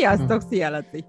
Sziasztok, szia Laci!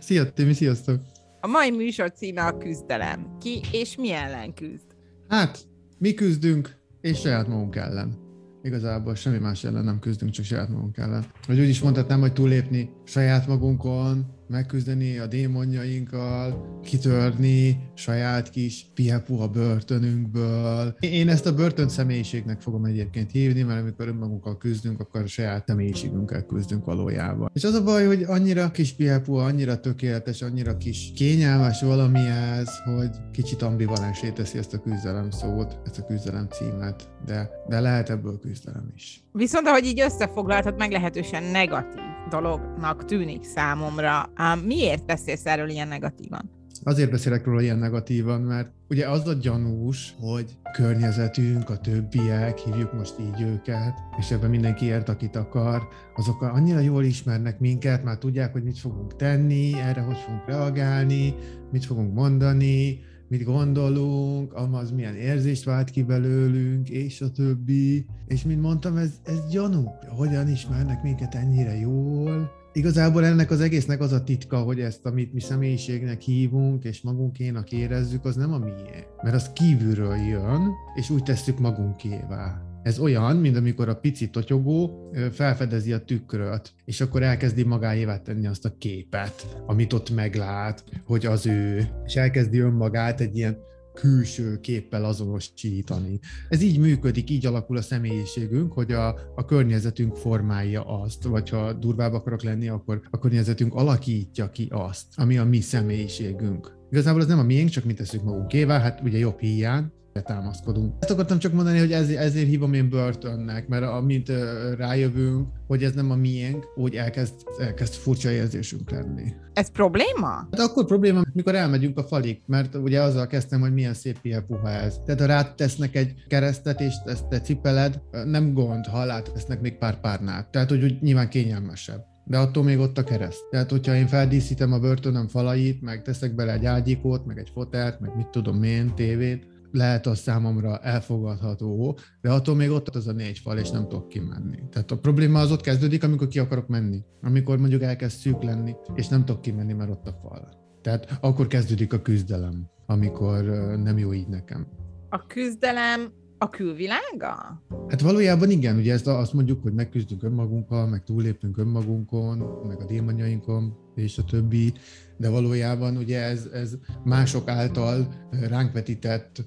Szia Timi, sziasztok! A mai műsor címe a küzdelem. Ki és mi ellen küzd? Hát, mi küzdünk, és saját magunk ellen. Igazából semmi más ellen nem küzdünk, csak saját magunk ellen. Vagy úgy is mondhatnám, hogy túlépni saját magunkon, megküzdeni a démonjainkkal, kitörni saját kis pihepuha börtönünkből. Én ezt a börtön személyiségnek fogom egyébként hívni, mert amikor önmagunkkal küzdünk, akkor a saját személyiségünkkel küzdünk valójában. És az a baj, hogy annyira kis pihepuha, annyira tökéletes, annyira kis kényelmes valami ez, hogy kicsit ambivalensé teszi ezt a küzdelem szót, ezt a küzdelem címet, de, de lehet ebből küzdelem is. Viszont ahogy így összefoglaltad, meglehetősen negatív dolognak tűnik számomra. Miért beszélsz erről ilyen negatívan? Azért beszélek róla ilyen negatívan, mert ugye az a gyanús, hogy környezetünk, a többiek, hívjuk most így őket, és ebben mindenki ért, akit akar, azok annyira jól ismernek minket, már tudják, hogy mit fogunk tenni, erre hogy fogunk reagálni, mit fogunk mondani, mit gondolunk, az milyen érzést vált ki belőlünk, és a többi. És mint mondtam, ez, ez gyanú. Hogyan ismernek minket ennyire jól? Igazából ennek az egésznek az a titka, hogy ezt, amit mi személyiségnek hívunk, és magunkénak érezzük, az nem a miénk. Mert az kívülről jön, és úgy tesszük magunkévá. Ez olyan, mint amikor a pici totyogó felfedezi a tükröt, és akkor elkezdi magáévá tenni azt a képet, amit ott meglát, hogy az ő, és elkezdi önmagát egy ilyen külső képpel azonosítani. Ez így működik, így alakul a személyiségünk, hogy a, a környezetünk formálja azt, vagy ha durvább akarok lenni, akkor a környezetünk alakítja ki azt, ami a mi személyiségünk. Igazából ez nem a miénk, csak mi tesszük magunkévá, hát ugye jobb hiány, támaszkodunk. Ezt akartam csak mondani, hogy ezért, ezért hívom én börtönnek, mert amint rájövünk, hogy ez nem a miénk, úgy elkezd, elkezd furcsa érzésünk lenni. Ez probléma? Hát akkor probléma, mikor elmegyünk a falig, mert ugye azzal kezdtem, hogy milyen szép puha ez. Tehát ha rátesznek egy keresztet, és ezt te cipeled, nem gond, ha tesznek még pár párnát. Tehát, hogy úgy nyilván kényelmesebb de attól még ott a kereszt. Tehát, hogyha én feldíszítem a börtönöm falait, meg teszek bele egy ágyikót, meg egy fotert, meg mit tudom én, tévét, lehet az számomra elfogadható, de attól még ott az a négy fal, és nem tudok kimenni. Tehát a probléma az ott kezdődik, amikor ki akarok menni. Amikor mondjuk elkezd szűk lenni, és nem tudok kimenni, mert ott a fal. Tehát akkor kezdődik a küzdelem, amikor nem jó így nekem. A küzdelem a külvilága? Hát valójában igen, ugye ezt azt mondjuk, hogy megküzdünk önmagunkkal, meg túlépünk önmagunkon, meg a démonjainkon, és a többi, de valójában ugye ez, ez mások által ránk vetített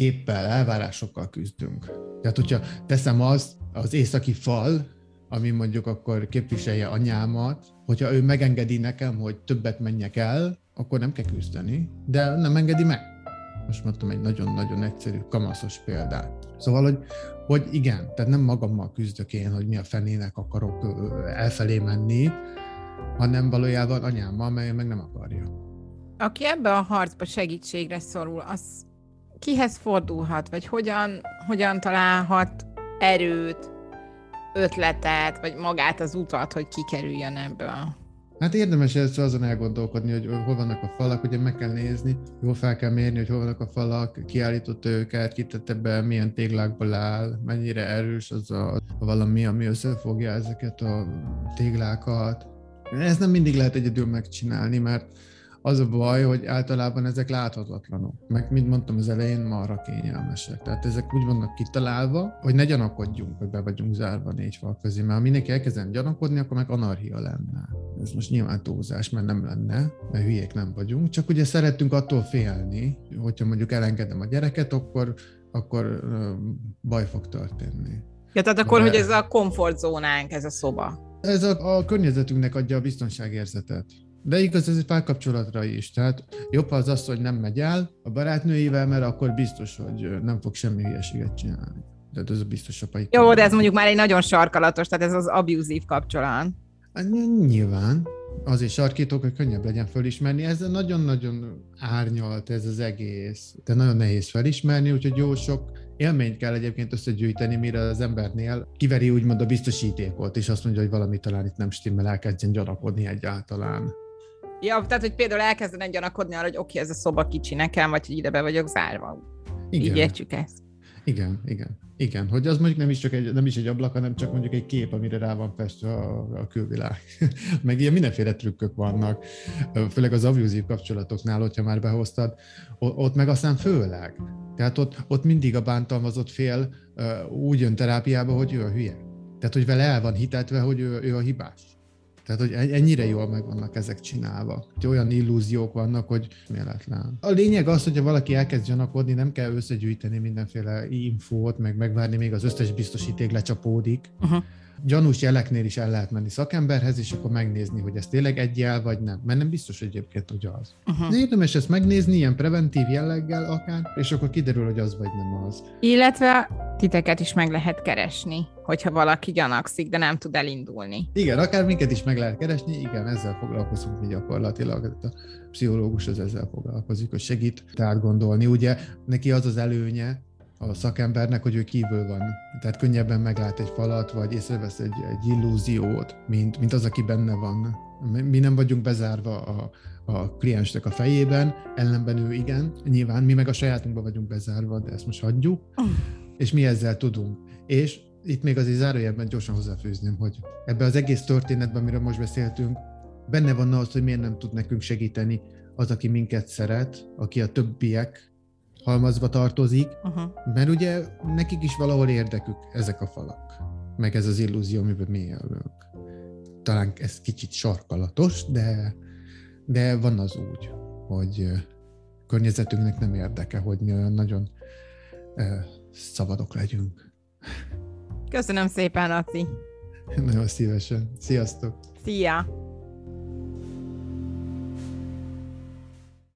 képpel, elvárásokkal küzdünk. Tehát, hogyha teszem azt, az északi fal, ami mondjuk akkor képviselje anyámat, hogyha ő megengedi nekem, hogy többet menjek el, akkor nem kell küzdeni, de nem engedi meg. Most mondtam egy nagyon-nagyon egyszerű, kamaszos példát. Szóval, hogy, hogy igen, tehát nem magammal küzdök én, hogy mi a fenének akarok elfelé menni, hanem valójában anyámmal, mely meg nem akarja. Aki ebbe a harcba segítségre szorul, az kihez fordulhat, vagy hogyan, hogyan találhat erőt, ötletet, vagy magát az utat, hogy kikerüljön ebből? Hát érdemes ezt azon elgondolkodni, hogy hol vannak a falak, ugye meg kell nézni, jól fel kell mérni, hogy hol vannak a falak, kiállított őket, kitette be, milyen téglákból áll, mennyire erős az a, a valami, ami összefogja ezeket a téglákat. Ezt nem mindig lehet egyedül megcsinálni, mert az a baj, hogy általában ezek láthatatlanok. Meg, mint mondtam az elején, marra kényelmesek. Tehát ezek úgy vannak kitalálva, hogy ne gyanakodjunk, hogy be vagyunk zárva négy fal közé, mert ha mindenki elkezden gyanakodni, akkor meg anarchia lenne. Ez most nyilván túlzás, mert nem lenne, mert hülyék nem vagyunk, csak ugye szeretünk attól félni, hogyha mondjuk elengedem a gyereket, akkor, akkor baj fog történni. Ja, tehát akkor, De... hogy ez a komfortzónánk, ez a szoba. Ez a, a környezetünknek adja a biztonságérzetet. De igaz, ez egy párkapcsolatra is. Tehát jobb az az, hogy nem megy el a barátnőivel, mert akkor biztos, hogy nem fog semmi hülyeséget csinálni. Tehát ez a biztos apai. Jó, de ez mondjuk már egy nagyon sarkalatos, tehát ez az abuzív kapcsolat. Hát, nyilván. Azért sarkítok, hogy könnyebb legyen felismerni. Ez nagyon-nagyon árnyalt ez az egész. De nagyon nehéz felismerni, úgyhogy jó sok élményt kell egyébként összegyűjteni, mire az embernél kiveri úgymond a biztosítékot, és azt mondja, hogy valami talán itt nem stimmel, elkezdjen gyanakodni egyáltalán. Ja, tehát, hogy például elkezdene gyanakodni arra, hogy oké, okay, ez a szoba kicsi nekem, vagy hogy ide be vagyok zárva. Igen. Így értjük ezt. Igen, igen. Igen, hogy az mondjuk nem is csak egy, nem is egy ablak, hanem csak mondjuk egy kép, amire rá van festve a, a külvilág. Meg ilyen mindenféle trükkök vannak, főleg az abuzív kapcsolatoknál, hogyha már behoztad, ott meg aztán főleg. Tehát ott, ott mindig a bántalmazott fél úgy jön terápiába, hogy ő a hülye. Tehát, hogy vele el van hitetve, hogy ő, ő a hibás. Tehát, hogy ennyire jól meg vannak ezek csinálva. Hogy olyan illúziók vannak, hogy méletlen. A lényeg az, hogyha valaki elkezd gyanakodni, nem kell összegyűjteni mindenféle infót, meg megvárni, még az összes biztosíték lecsapódik. Uh-huh gyanús jeleknél is el lehet menni szakemberhez, és akkor megnézni, hogy ez tényleg egy jel, vagy nem. Mert nem biztos egyébként, hogy az. Uh-huh. Érdemes ezt megnézni, ilyen preventív jelleggel akár, és akkor kiderül, hogy az vagy nem az. Illetve titeket is meg lehet keresni, hogyha valaki gyanakszik, de nem tud elindulni. Igen, akár minket is meg lehet keresni, igen, ezzel foglalkozunk mi gyakorlatilag. A pszichológus az ezzel foglalkozik, hogy segít átgondolni. Ugye neki az az előnye, a szakembernek, hogy ő kívül van. Tehát könnyebben meglát egy falat, vagy észrevesz egy, egy illúziót, mint, mint az, aki benne van. Mi nem vagyunk bezárva a, a kliensnek a fejében, ellenben ő igen, nyilván mi meg a sajátunkban vagyunk bezárva, de ezt most hagyjuk, és mi ezzel tudunk. És itt még azért zárójelben gyorsan hozzáfűzném, hogy ebbe az egész történetben, amiről most beszéltünk, benne van az, hogy miért nem tud nekünk segíteni az, aki minket szeret, aki a többiek halmazba tartozik, uh-huh. mert ugye nekik is valahol érdekük ezek a falak, meg ez az illúzió, amiben mi élünk. Talán ez kicsit sarkalatos, de, de van az úgy, hogy környezetünknek nem érdeke, hogy mi olyan nagyon szabadok legyünk. Köszönöm szépen, Laci. Nagyon szívesen. Sziasztok! Szia!